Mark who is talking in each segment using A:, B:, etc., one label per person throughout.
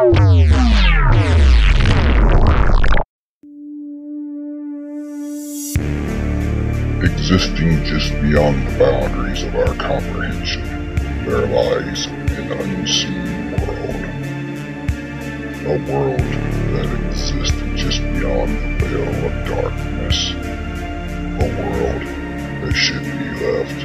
A: Existing just beyond the boundaries of our comprehension, there lies an unseen world. A world that exists just beyond the veil of darkness. A world that should be left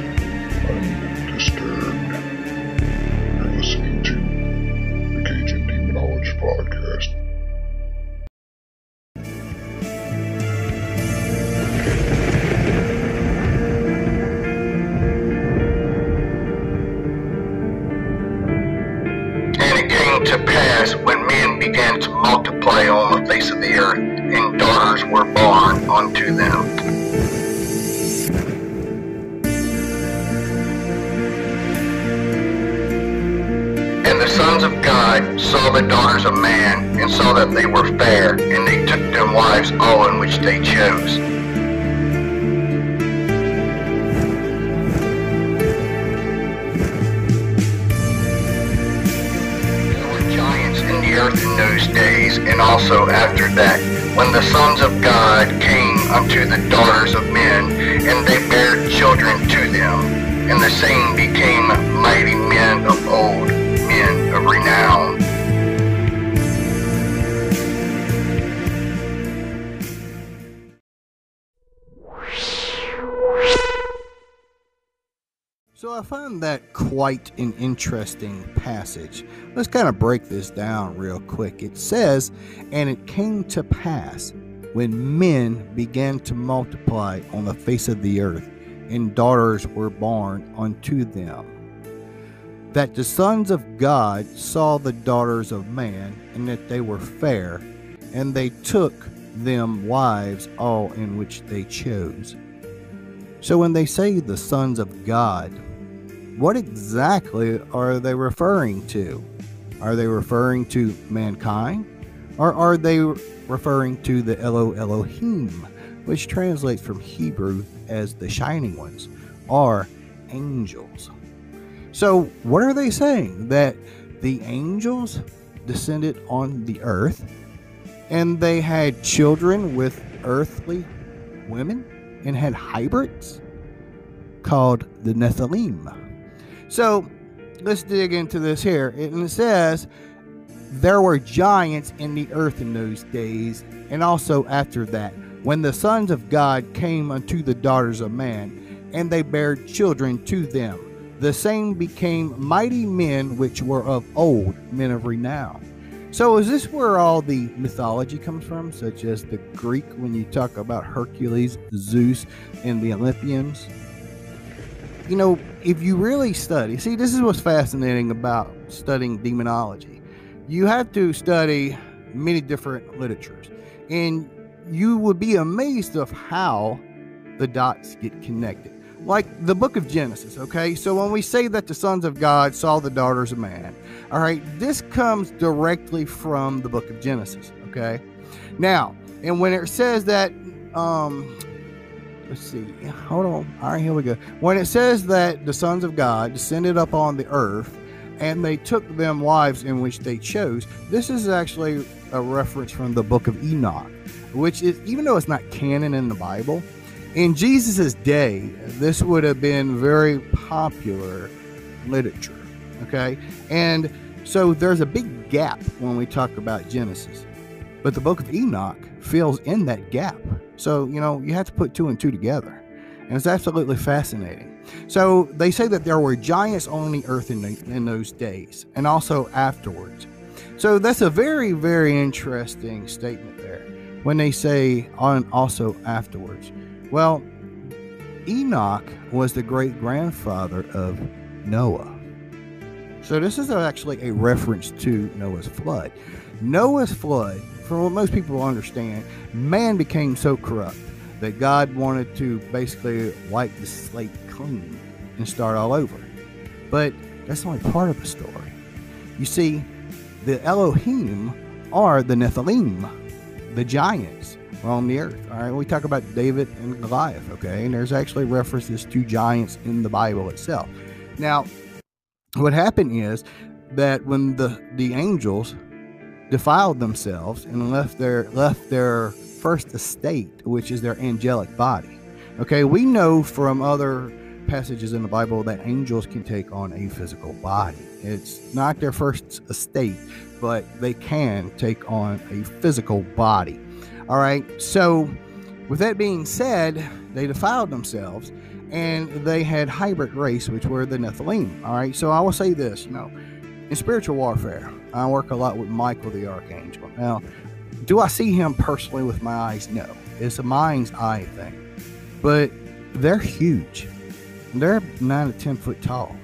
B: were born unto them. And the sons of God saw the daughters of man, and saw that they were fair, and they took them wives all in which they chose. There were giants in the earth in those days, and also after that, when the sons of God came unto the daughters of men, and they bare children to them, and the same became mighty men of old, men of renown.
C: I find that quite an interesting passage. Let's kind of break this down real quick. It says, And it came to pass when men began to multiply on the face of the earth, and daughters were born unto them, that the sons of God saw the daughters of man, and that they were fair, and they took them wives all in which they chose. So when they say the sons of God, what exactly are they referring to? Are they referring to mankind? Or are they referring to the Elo Elohim, which translates from Hebrew as the shining ones, or angels? So, what are they saying? That the angels descended on the earth and they had children with earthly women and had hybrids called the Nephilim. So let's dig into this here. And it says, There were giants in the earth in those days, and also after that, when the sons of God came unto the daughters of man, and they bare children to them. The same became mighty men which were of old, men of renown. So, is this where all the mythology comes from, such as the Greek when you talk about Hercules, Zeus, and the Olympians? You know, if you really study, see, this is what's fascinating about studying demonology. You have to study many different literatures, and you would be amazed of how the dots get connected. Like the book of Genesis, okay? So when we say that the sons of God saw the daughters of man, all right, this comes directly from the book of Genesis, okay? Now, and when it says that, um, let's see, hold on. All right, here we go. When it says that the sons of God descended upon the earth and they took them wives in which they chose, this is actually a reference from the book of Enoch, which is, even though it's not canon in the Bible, in Jesus' day, this would have been very popular literature. Okay. And so there's a big gap when we talk about Genesis. But the book of Enoch fills in that gap. So, you know, you have to put two and two together. And it's absolutely fascinating. So they say that there were giants on the earth in, the, in those days and also afterwards. So that's a very, very interesting statement there when they say on also afterwards. Well, Enoch was the great grandfather of Noah. So this is actually a reference to Noah's flood. Noah's flood, from what most people understand, man became so corrupt that God wanted to basically wipe the slate clean and start all over. But that's only part of the story. You see, the Elohim are the Nephilim, the giants on the earth. All right, we talk about David and Goliath, okay, and there's actually references to giants in the Bible itself. Now, what happened is that when the the angels defiled themselves and left their left their first estate, which is their angelic body. Okay, we know from other passages in the Bible that angels can take on a physical body. It's not their first estate, but they can take on a physical body. All right, so with that being said, they defiled themselves and they had hybrid race, which were the Nephilim. All right, so I will say this you know, in spiritual warfare, I work a lot with Michael the Archangel. Now, do I see him personally with my eyes? No. It's a mind's eye thing. But they're huge. They're nine to ten foot tall.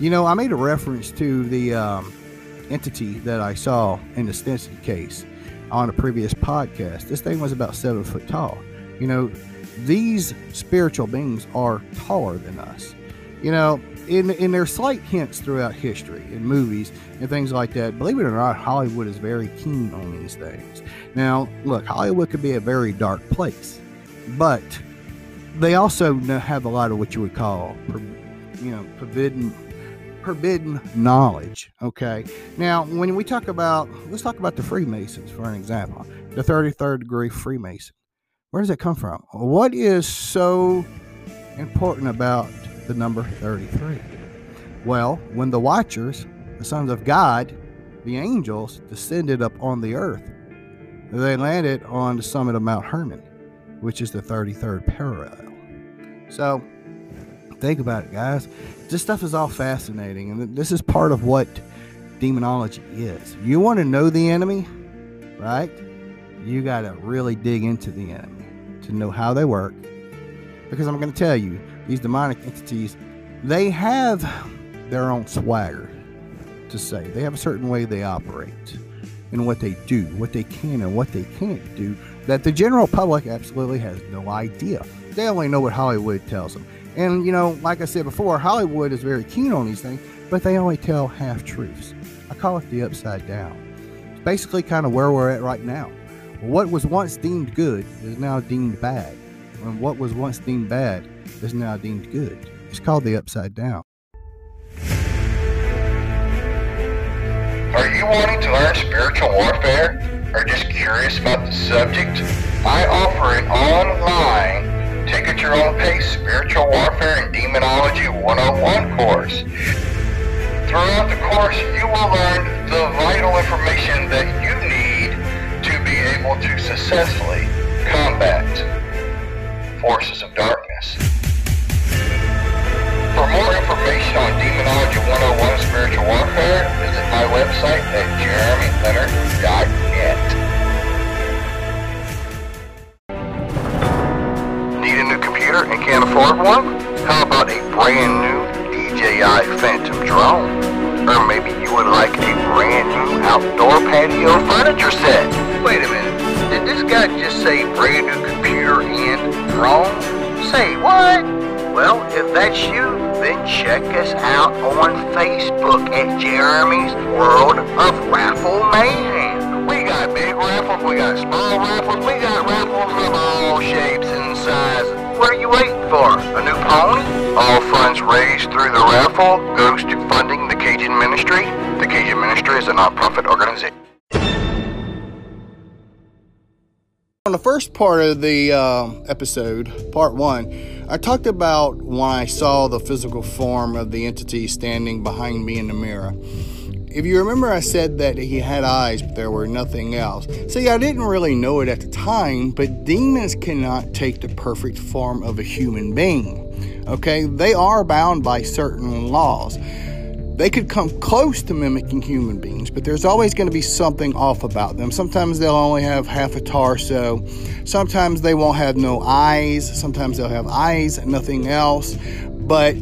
C: You know, I made a reference to the um, entity that I saw in the Stinson case on a previous podcast. This thing was about seven foot tall. You know, these spiritual beings are taller than us. You know, in in their slight hints throughout history in movies and things like that. Believe it or not, Hollywood is very keen on these things. Now, look, Hollywood could be a very dark place, but they also have a lot of what you would call, you know, forbidden forbidden knowledge. Okay. Now, when we talk about, let's talk about the Freemasons for an example. The 33rd degree Freemason. Where does it come from? What is so important about the number 33? Well, when the Watchers, the sons of God, the angels, descended up on the earth, they landed on the summit of Mount Hermon, which is the 33rd parallel. So, think about it, guys. This stuff is all fascinating, and this is part of what demonology is. You want to know the enemy, right? You got to really dig into the enemy to know how they work. Because I'm going to tell you, these demonic entities, they have their own swagger to say. They have a certain way they operate and what they do, what they can and what they can't do that the general public absolutely has no idea. They only know what Hollywood tells them. And, you know, like I said before, Hollywood is very keen on these things, but they only tell half truths. I call it the upside down. It's basically kind of where we're at right now. What was once deemed good is now deemed bad. And what was once deemed bad is now deemed good. It's called the upside down.
B: Are you wanting to learn spiritual warfare or just curious about the subject? I offer an online, take at your own pace spiritual warfare and demonology 101 course. Throughout the course, you will learn the vital information that you need to be able to successfully combat forces of darkness. For more information on Demonology 101 Spiritual Warfare, visit my website at jeremyleonard.net. Need a new computer and can't afford one? How about a brand new DJI Phantom drone? Or maybe you would like a brand new outdoor patio furniture set? Wait a minute, did this guy just say brand new computer and drone? Say what? Well, if that's you, then check us out on Facebook at Jeremy's World of Raffle Mayhem. We got big raffles, we got small raffles, we got raffles of all shapes and sizes. What are you waiting for? A new pony? All funds raised through the raffle goes to funding the Cajun Ministry. The Cajun Ministry is a nonprofit organization.
C: On the first part of the uh, episode, part one, I talked about when I saw the physical form of the entity standing behind me in the mirror. If you remember, I said that he had eyes, but there were nothing else. See, I didn't really know it at the time, but demons cannot take the perfect form of a human being. Okay, they are bound by certain laws. They could come close to mimicking human beings, but there's always going to be something off about them. Sometimes they'll only have half a torso. Sometimes they won't have no eyes. Sometimes they'll have eyes and nothing else. But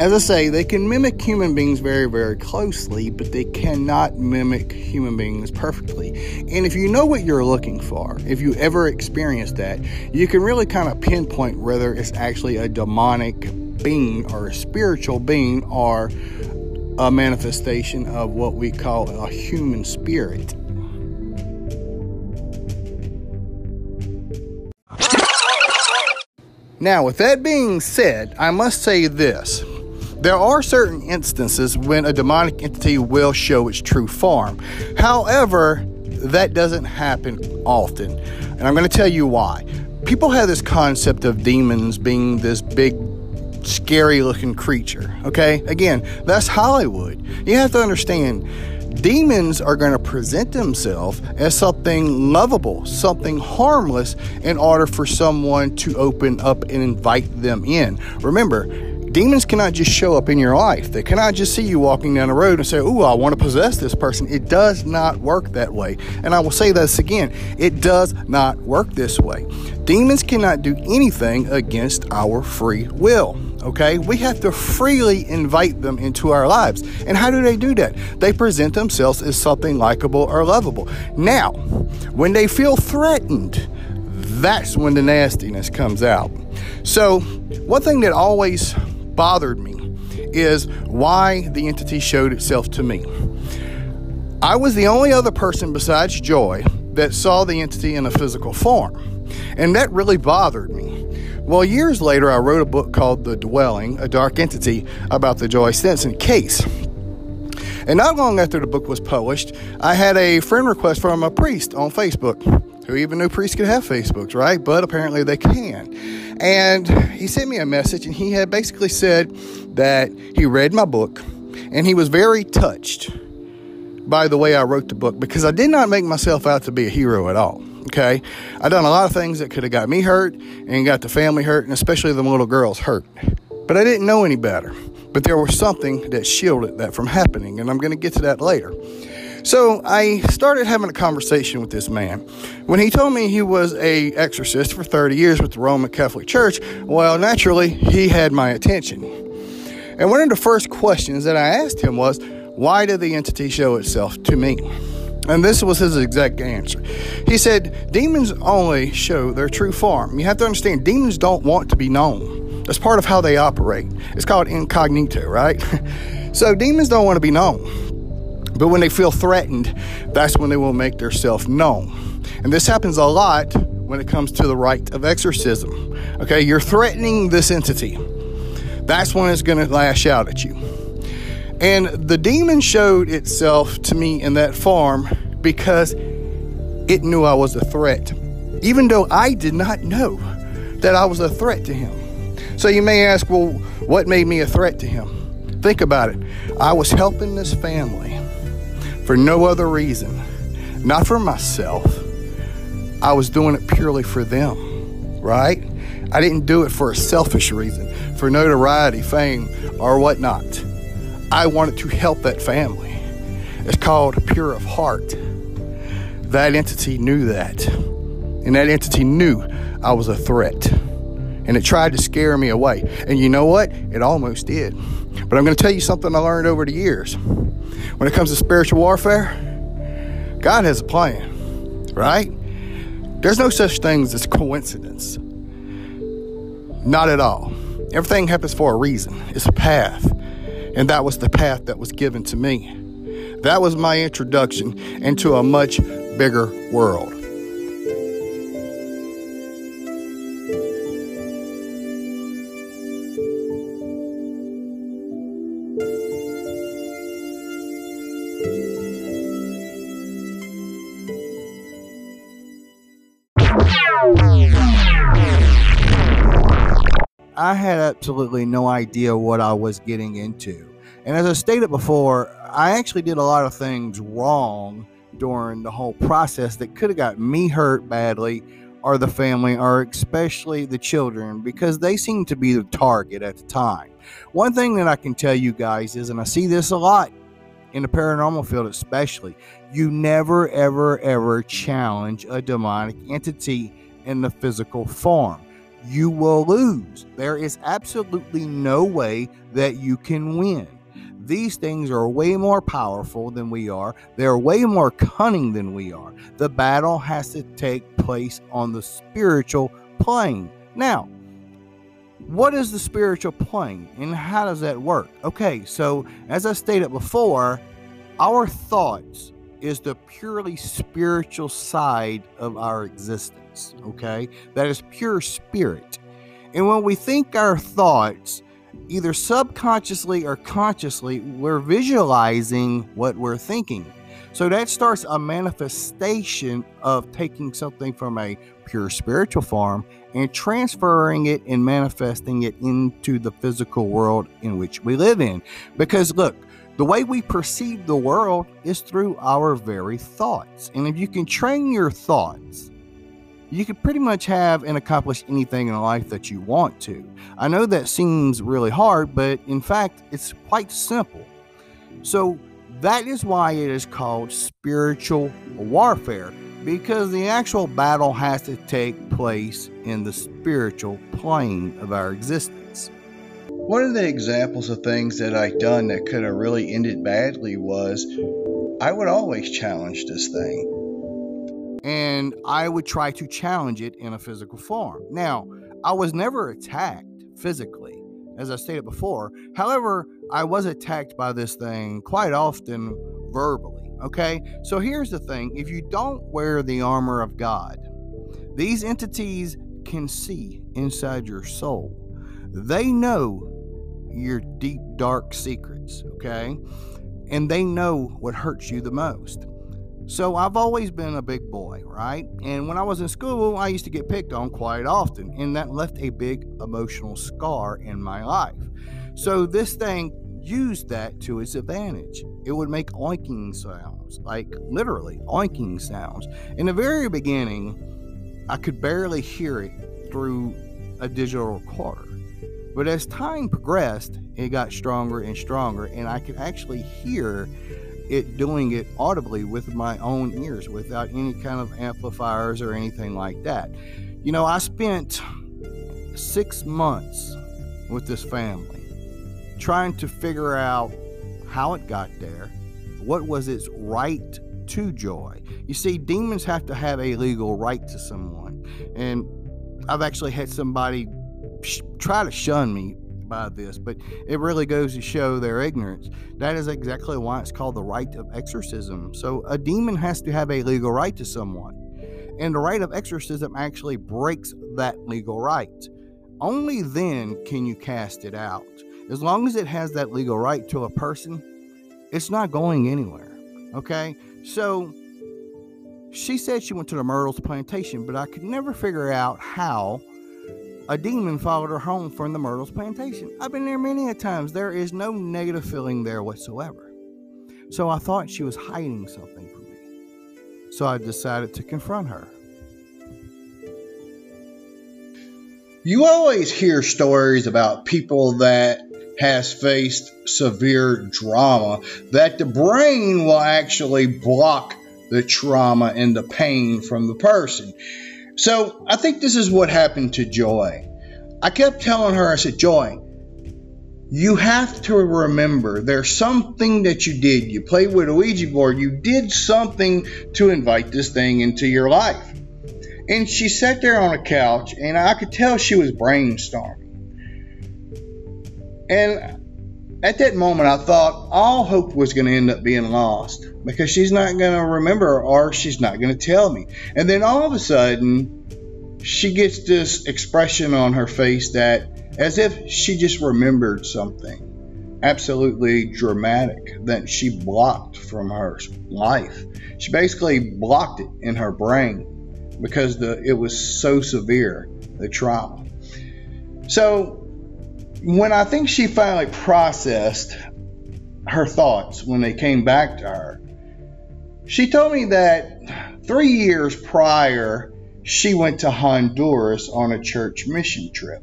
C: as I say, they can mimic human beings very, very closely, but they cannot mimic human beings perfectly. And if you know what you're looking for, if you ever experience that, you can really kind of pinpoint whether it's actually a demonic being or a spiritual being or a manifestation of what we call a human spirit. Now, with that being said, I must say this. There are certain instances when a demonic entity will show its true form. However, that doesn't happen often. And I'm going to tell you why. People have this concept of demons being this big, scary looking creature. Okay? Again, that's Hollywood. You have to understand demons are going to present themselves as something lovable, something harmless, in order for someone to open up and invite them in. Remember, demons cannot just show up in your life. They cannot just see you walking down the road and say, Ooh, I want to possess this person. It does not work that way. And I will say this again it does not work this way. Demons cannot do anything against our free will. Okay, we have to freely invite them into our lives. And how do they do that? They present themselves as something likable or lovable. Now, when they feel threatened, that's when the nastiness comes out. So, one thing that always bothered me is why the entity showed itself to me. I was the only other person besides Joy that saw the entity in a physical form, and that really bothered me. Well, years later, I wrote a book called The Dwelling, a dark entity about the Joy Stinson case. And not long after the book was published, I had a friend request from a priest on Facebook. Who even knew priests could have Facebooks, right? But apparently they can. And he sent me a message and he had basically said that he read my book and he was very touched by the way I wrote the book because I did not make myself out to be a hero at all. Okay. I done a lot of things that could have got me hurt and got the family hurt and especially the little girls hurt. But I didn't know any better. But there was something that shielded that from happening, and I'm going to get to that later. So I started having a conversation with this man. When he told me he was a exorcist for 30 years with the Roman Catholic Church, well, naturally, he had my attention. And one of the first questions that I asked him was, why did the entity show itself to me? And this was his exact answer. He said, Demons only show their true form. You have to understand, demons don't want to be known. That's part of how they operate. It's called incognito, right? so demons don't want to be known. But when they feel threatened, that's when they will make themselves known. And this happens a lot when it comes to the rite of exorcism. Okay, you're threatening this entity. That's when it's going to lash out at you. And the demon showed itself to me in that farm because it knew I was a threat, even though I did not know that I was a threat to him. So you may ask, well, what made me a threat to him? Think about it. I was helping this family for no other reason, not for myself. I was doing it purely for them, right? I didn't do it for a selfish reason, for notoriety, fame, or whatnot. I wanted to help that family. It's called pure of heart. That entity knew that. And that entity knew I was a threat. And it tried to scare me away. And you know what? It almost did. But I'm going to tell you something I learned over the years. When it comes to spiritual warfare, God has a plan, right? There's no such things as coincidence. Not at all. Everything happens for a reason. It's a path. And that was the path that was given to me. That was my introduction into a much bigger world. I had absolutely no idea what I was getting into. And as I stated before, I actually did a lot of things wrong during the whole process that could have got me hurt badly or the family or especially the children because they seemed to be the target at the time. One thing that I can tell you guys is, and I see this a lot in the paranormal field especially, you never, ever, ever challenge a demonic entity in the physical form you will lose. There is absolutely no way that you can win. These things are way more powerful than we are. They're way more cunning than we are. The battle has to take place on the spiritual plane. Now, what is the spiritual plane and how does that work? Okay, so as I stated before, our thoughts is the purely spiritual side of our existence, okay? That is pure spirit. And when we think our thoughts, either subconsciously or consciously, we're visualizing what we're thinking. So that starts a manifestation of taking something from a pure spiritual form and transferring it and manifesting it into the physical world in which we live in. Because look, the way we perceive the world is through our very thoughts. And if you can train your thoughts, you can pretty much have and accomplish anything in life that you want to. I know that seems really hard, but in fact, it's quite simple. So, that is why it is called spiritual warfare because the actual battle has to take place in the spiritual plane of our existence. One of the examples of things that I done that could have really ended badly was I would always challenge this thing. And I would try to challenge it in a physical form. Now, I was never attacked physically, as I stated before. However, I was attacked by this thing quite often verbally. Okay, so here's the thing if you don't wear the armor of God, these entities can see inside your soul. They know your deep, dark secrets, okay? And they know what hurts you the most. So I've always been a big boy, right? And when I was in school, I used to get picked on quite often, and that left a big emotional scar in my life. So this thing used that to its advantage. It would make oinking sounds, like literally oinking sounds. In the very beginning, I could barely hear it through a digital recorder. But as time progressed, it got stronger and stronger, and I could actually hear it doing it audibly with my own ears without any kind of amplifiers or anything like that. You know, I spent six months with this family trying to figure out how it got there, what was its right to joy. You see, demons have to have a legal right to someone. And I've actually had somebody try to shun me by this, but it really goes to show their ignorance. That is exactly why it's called the right of exorcism. So a demon has to have a legal right to someone. And the right of exorcism actually breaks that legal right. Only then can you cast it out. As long as it has that legal right to a person, it's not going anywhere. Okay? So she said she went to the Myrtles plantation, but I could never figure out how a demon followed her home from the Myrtles plantation. I've been there many a times. There is no negative feeling there whatsoever. So I thought she was hiding something from me. So I decided to confront her. You always hear stories about people that has faced severe trauma, that the brain will actually block the trauma and the pain from the person. So I think this is what happened to Joy. I kept telling her, I said, Joy, you have to remember there's something that you did. You played with a Ouija board. You did something to invite this thing into your life. And she sat there on a couch, and I could tell she was brainstorming. And at that moment, I thought all hope was going to end up being lost because she's not going to remember or she's not going to tell me. And then all of a sudden, she gets this expression on her face that as if she just remembered something absolutely dramatic that she blocked from her life. She basically blocked it in her brain because the it was so severe, the trauma. So when I think she finally processed her thoughts when they came back to her, she told me that three years prior, she went to Honduras on a church mission trip.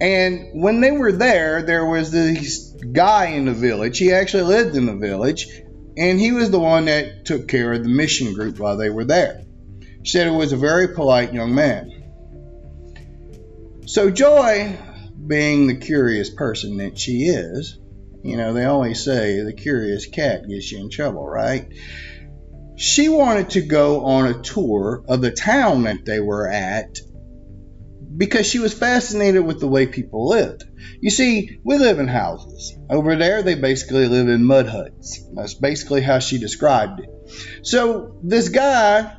C: And when they were there, there was this guy in the village. He actually lived in the village, and he was the one that took care of the mission group while they were there. She said it was a very polite young man. So Joy being the curious person that she is, you know, they always say the curious cat gets you in trouble, right? She wanted to go on a tour of the town that they were at because she was fascinated with the way people lived. You see, we live in houses. Over there, they basically live in mud huts. That's basically how she described it. So, this guy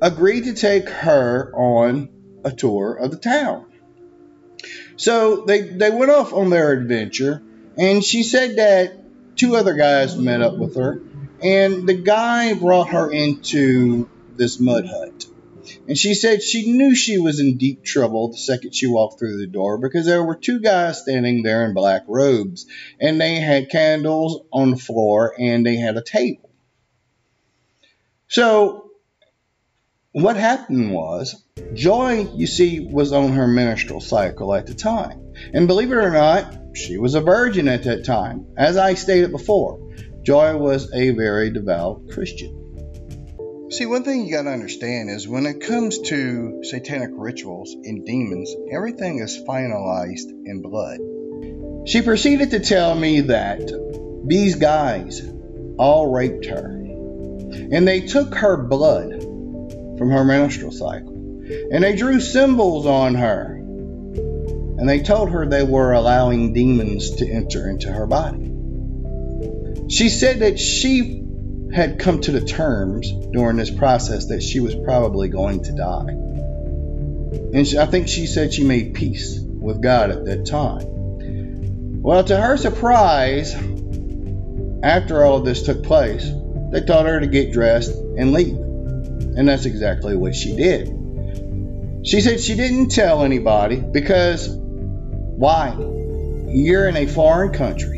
C: agreed to take her on a tour of the town. So they, they went off on their adventure, and she said that two other guys met up with her, And the guy brought her into this mud hut. And she said she knew she was in deep trouble the second she walked through the door because there were two guys standing there in black robes. And they had candles on the floor and they had a table. So, what happened was, Joy, you see, was on her menstrual cycle at the time. And believe it or not, she was a virgin at that time. As I stated before, Joy was a very devout Christian. See, one thing you got to understand is when it comes to satanic rituals and demons, everything is finalized in blood. She proceeded to tell me that these guys all raped her, and they took her blood from her menstrual cycle, and they drew symbols on her, and they told her they were allowing demons to enter into her body. She said that she had come to the terms during this process that she was probably going to die. And she, I think she said she made peace with God at that time. Well, to her surprise, after all of this took place, they told her to get dressed and leave. And that's exactly what she did. She said she didn't tell anybody because why? You're in a foreign country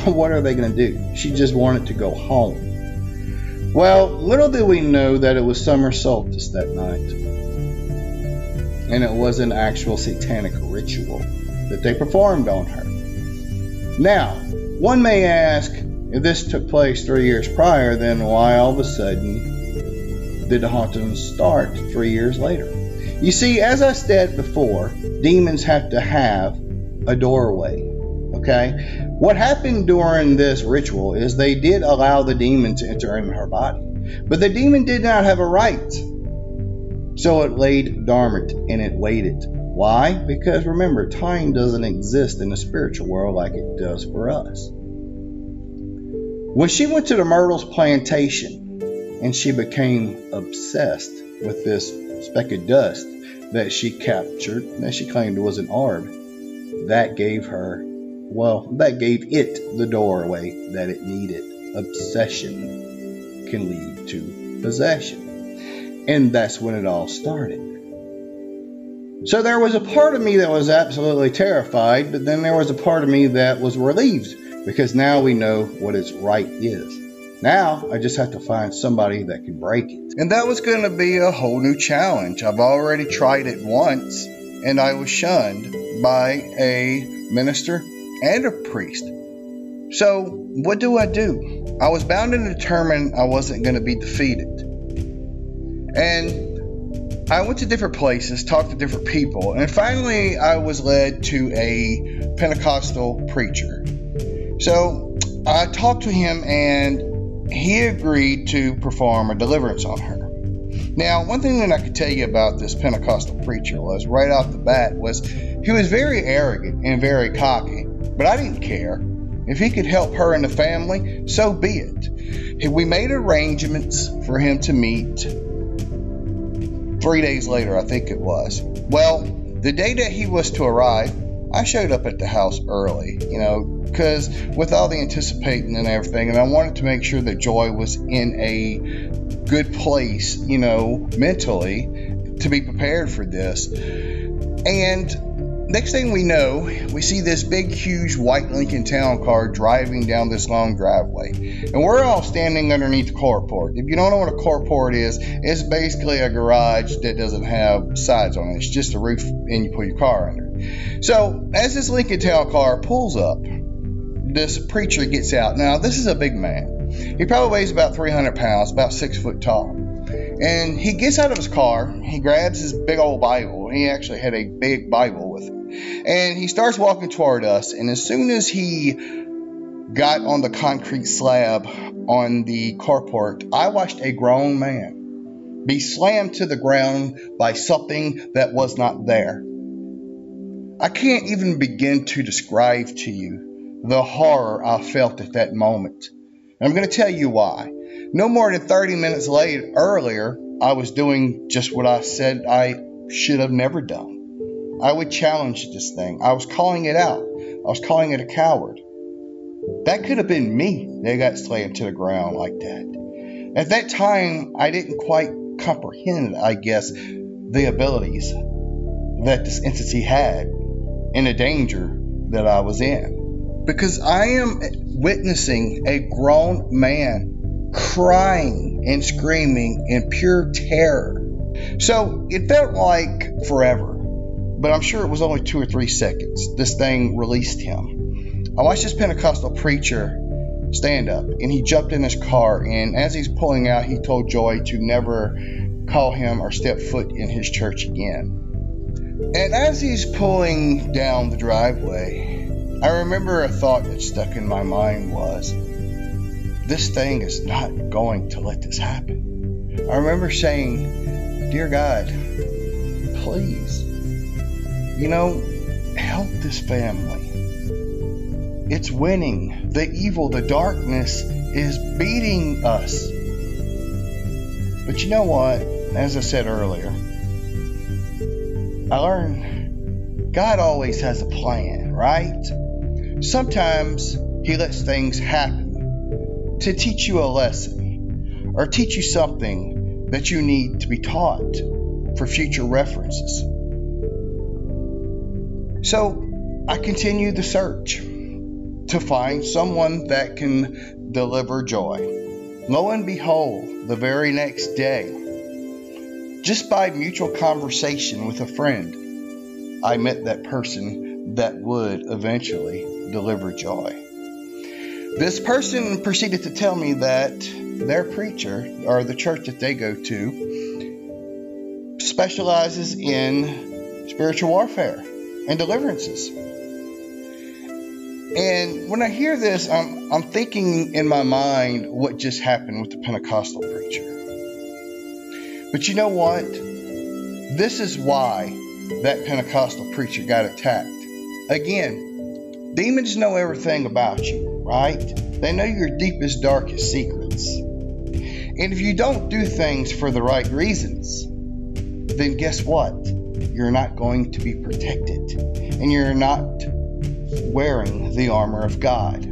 C: what are they going to do? She just wanted to go home. Well, little did we know that it was summer solstice that night. And it was an actual satanic ritual that they performed on her. Now, one may ask if this took place three years prior, then why all of a sudden did the hauntings start three years later? You see, as I said before, demons have to have a doorway. Okay? What happened during this ritual is they did allow the demon to enter in her body, but the demon did not have a right. So it laid dormant and it waited. Why? Because remember, time doesn't exist in the spiritual world like it does for us. When she went to the Myrtles plantation and she became obsessed with this speck of dust that she captured, that she claimed was an orb, that gave her well, that gave it the doorway that it needed. Obsession can lead to possession. And that's when it all started. So there was a part of me that was absolutely terrified, but then there was a part of me that was relieved because now we know what its right is. Now I just have to find somebody that can break it. And that was going to be a whole new challenge. I've already tried it once and I was shunned by a minister and a priest. So, what do I do? I was bound and determined I wasn't going to be defeated. And I went to different places, talked to different people, and finally I was led to a Pentecostal preacher. So, I talked to him and he agreed to perform a deliverance on her. Now, one thing that I could tell you about this Pentecostal preacher was right off the bat was he was very arrogant and very cocky. But I didn't care. If he could help her and the family, so be it. We made arrangements for him to meet three days later, I think it was. Well, the day that he was to arrive, I showed up at the house early, you know, because with all the anticipating and everything, and I wanted to make sure that Joy was in a good place, you know, mentally to be prepared for this. And Next thing we know, we see this big, huge white Lincoln Town car driving down this long driveway. And we're all standing underneath the carport. If you don't know what a carport is, it's basically a garage that doesn't have sides on it. It's just a roof and you put your car under. So, as this Lincoln Town car pulls up, this preacher gets out. Now, this is a big man. He probably weighs about 300 pounds, about six foot tall. And he gets out of his car, he grabs his big old Bible. He actually had a big Bible with him and he starts walking toward us. And as soon as he got on the concrete slab on the carport, I watched a grown man be slammed to the ground by something that was not there. I can't even begin to describe to you the horror I felt at that moment. And I'm going to tell you why. No more than 30 minutes later, earlier, I was doing just what I said I should have never done. I would challenge this thing. I was calling it out. I was calling it a coward. That could have been me They got slammed to the ground like that. At that time, I didn't quite comprehend, I guess, the abilities that this entity had and the danger that I was in. Because I am witnessing a grown man crying and screaming in pure terror. So it felt like forever, but I'm sure it was only two or three seconds. This thing released him. I watched this Pentecostal preacher stand up and he jumped in his car and as he's pulling out he told joy to never call him or step foot in his church again and as he's pulling down the driveway i remember a thought that stuck in my mind was this thing is not going to let this happen i remember saying dear god please you know help this family it's winning. The evil, the darkness is beating us. But you know what? As I said earlier, I learned God always has a plan, right? Sometimes He lets things happen to teach you a lesson or teach you something that you need to be taught for future references. So I continue the search to find someone that can deliver joy. Lo and behold, the very next day, just by mutual conversation with a friend, I met that person that would eventually deliver joy. This person proceeded to tell me that their preacher, or the church that they go to, specializes in spiritual warfare and deliverances. And when I hear this, I'm, I'm thinking in my mind what just happened with the Pentecostal preacher. But you know what? This is why that Pentecostal preacher got attacked. Again, demons know everything about you, right? They know your deepest, darkest secrets. And if you don't do things for the right reasons, then guess what? You're not going to be protected. And you're not wearing the armor of God.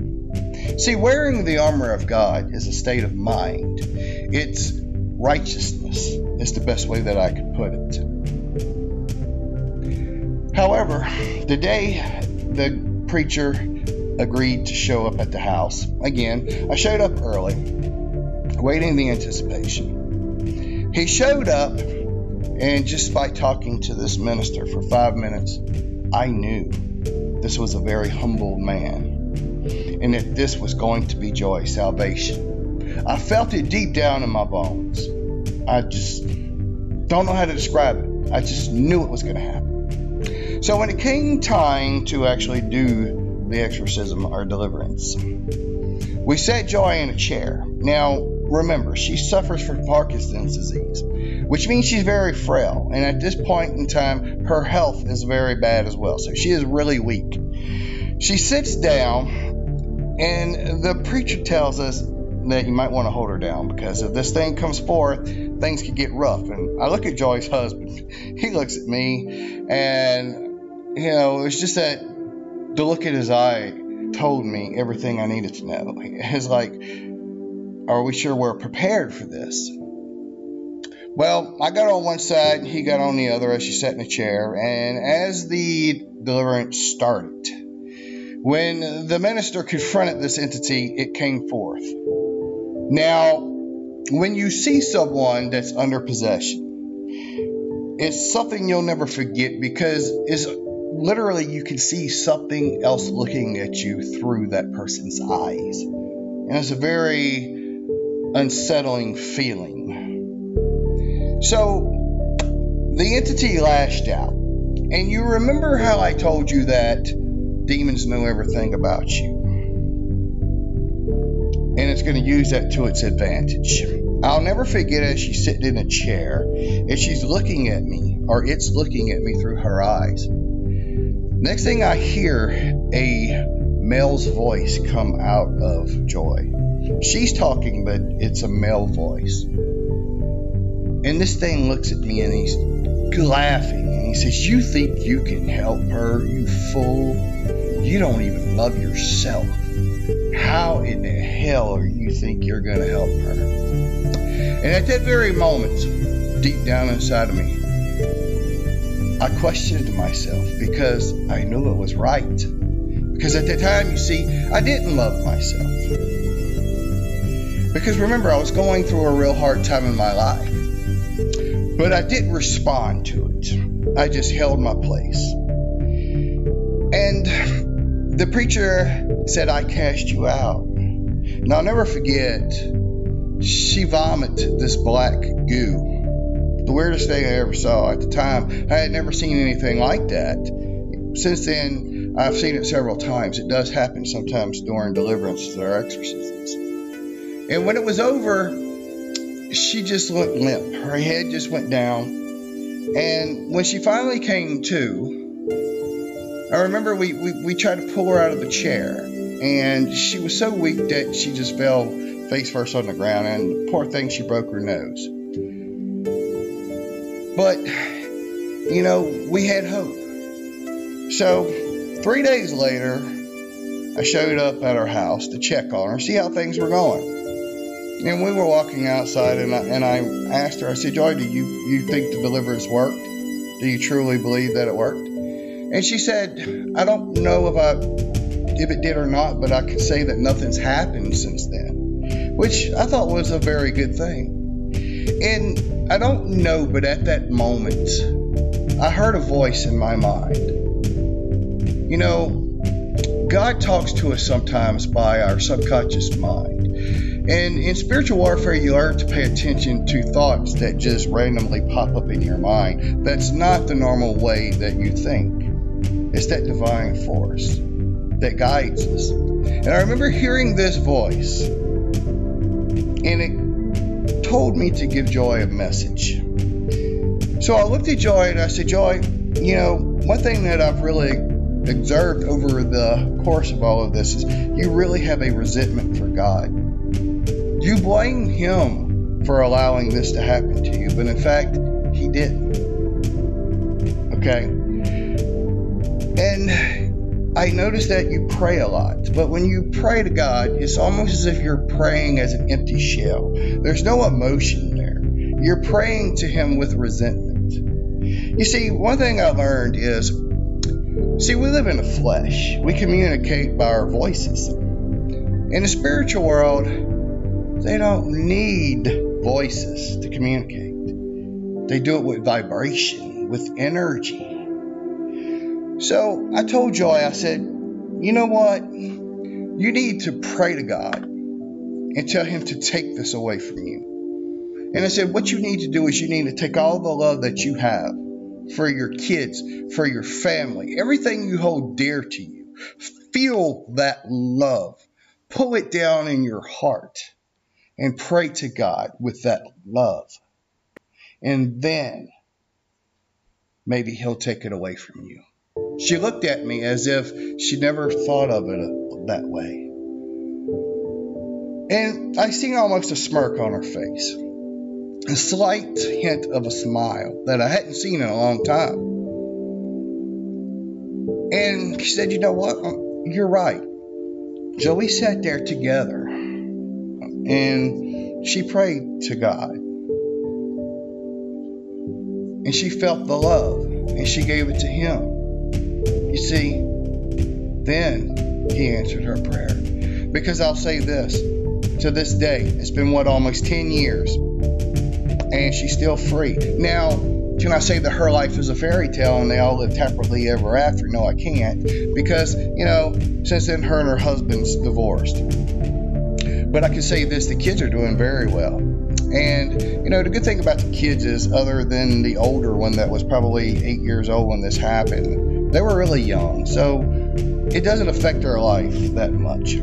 C: See, wearing the armor of God is a state of mind. It's righteousness, is the best way that I could put it. However, the day the preacher agreed to show up at the house, again, I showed up early, waiting the anticipation. He showed up, and just by talking to this minister for five minutes, I knew this was a very humble man, and that this was going to be joy, salvation. I felt it deep down in my bones. I just don't know how to describe it. I just knew it was going to happen. So when it came time to actually do the exorcism or deliverance, we set Joy in a chair. Now, remember, she suffers from Parkinson's disease which means she's very frail. And at this point in time, her health is very bad as well. So she is really weak. She sits down, and the preacher tells us that you might want to hold her down because if this thing comes forth, things could get rough. And I look at Joy's husband. He looks at me, and, you know, it's just that the look in his eye told me everything I needed to know. It's like, are we sure we're prepared for this? Well, I got on one side, and he got on the other as she sat in a chair, and as the deliverance started, when the minister confronted this entity, it came forth. Now, when you see someone that's under possession, it's something you'll never forget because it's literally you can see something else looking at you through that person's eyes. And it's a very unsettling feeling. So the entity lashed out. And you remember how I told you that demons know everything about you. And it's going to use that to its advantage. I'll never forget as she's sitting in a chair and she's looking at me, or it's looking at me through her eyes. Next thing I hear a male's voice come out of Joy. She's talking, but it's a male voice. And this thing looks at me and he's laughing and he says, You think you can help her, you fool? You don't even love yourself. How in the hell you think you're going to help her? And at that very moment, deep down inside of me, I questioned myself because I knew it was right. Because at the time, you see, I didn't love myself. Because remember, I was going through a real hard time in my life. But I didn't respond to it. I just held my place. And the preacher said, I cast you out. And I'll never forget, she vomited this black goo the weirdest thing I ever saw. At the time, I had never seen anything like that. Since then, I've seen it several times. It does happen sometimes during deliverances or exorcisms. And when it was over, she just went limp. Her head just went down. And when she finally came to, I remember we, we, we tried to pull her out of the chair. And she was so weak that she just fell face first on the ground. And poor thing, she broke her nose. But, you know, we had hope. So, three days later, I showed up at her house to check on her, see how things were going. And we were walking outside, and I, and I asked her, I said, Joy, do you, you think the deliverance worked? Do you truly believe that it worked? And she said, I don't know if I if it did or not, but I can say that nothing's happened since then, which I thought was a very good thing. And I don't know, but at that moment, I heard a voice in my mind. You know, God talks to us sometimes by our subconscious mind. And in spiritual warfare, you learn to pay attention to thoughts that just randomly pop up in your mind. That's not the normal way that you think. It's that divine force that guides us. And I remember hearing this voice, and it told me to give Joy a message. So I looked at Joy and I said, Joy, you know, one thing that I've really observed over the course of all of this is you really have a resentment for God. You blame Him for allowing this to happen to you, but in fact, He didn't. Okay? And I notice that you pray a lot, but when you pray to God, it's almost as if you're praying as an empty shell. There's no emotion there. You're praying to Him with resentment. You see, one thing I learned is see, we live in the flesh, we communicate by our voices. In the spiritual world, they don't need voices to communicate, they do it with vibration, with energy. So I told Joy, I said, you know what? You need to pray to God and tell Him to take this away from you. And I said, what you need to do is you need to take all the love that you have for your kids, for your family, everything you hold dear to you. Feel that love. Pull it down in your heart and pray to God with that love. And then maybe He'll take it away from you. She looked at me as if she never thought of it that way. And I seen almost a smirk on her face, a slight hint of a smile that I hadn't seen in a long time. And she said, You know what? Um, you're right. So we sat there together and she prayed to God. And she felt the love and she gave it to Him. You see, then he answered her prayer. Because I'll say this to this day, it's been what, almost 10 years, and she's still free. Now, can I say that her life is a fairy tale and they all lived happily ever after? No, I can't. Because, you know, since then, her and her husband's divorced. But I can say this the kids are doing very well. And, you know, the good thing about the kids is, other than the older one that was probably eight years old when this happened, they were really young, so it doesn't affect their life that much.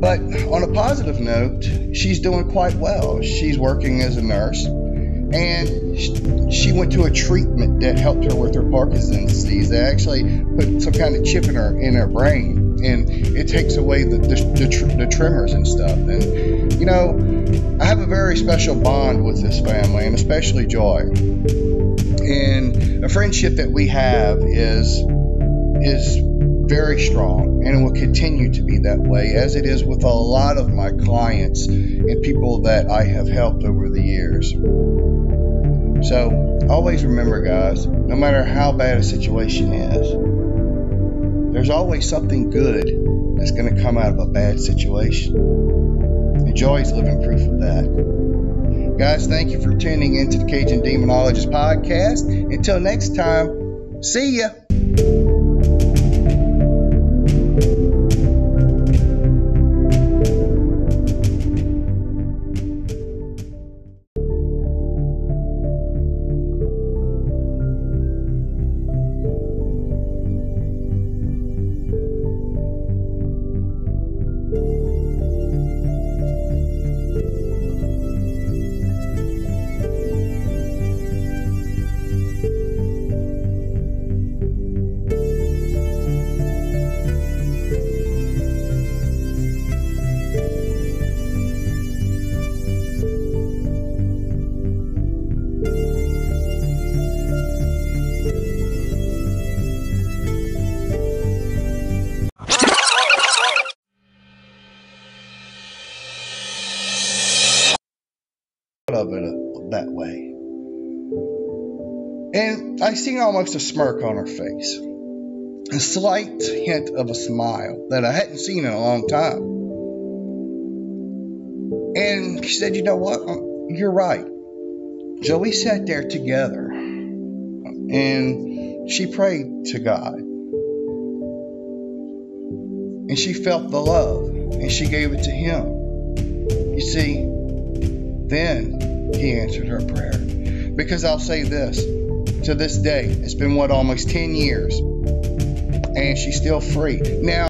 C: But on a positive note, she's doing quite well. She's working as a nurse, and she went to a treatment that helped her with her Parkinson's disease. They actually put some kind of chip in her in her brain, and it takes away the the, the, the tremors and stuff. And you know, I have a very special bond with this family, and especially Joy. And a friendship that we have is is very strong, and it will continue to be that way, as it is with a lot of my clients and people that I have helped over the years. So, always remember, guys, no matter how bad a situation is, there's always something good that's going to come out of a bad situation. And Joy's living proof of that. Guys, thank you for tuning into the Cajun Demonologist podcast. Until next time, see ya. And almost a smirk on her face, a slight hint of a smile that I hadn't seen in a long time. And she said, You know what? Um, you're right. So we sat there together and she prayed to God. And she felt the love and she gave it to Him. You see, then he answered her prayer. Because I'll say this to this day, it's been what, almost 10 years, and she's still free. Now,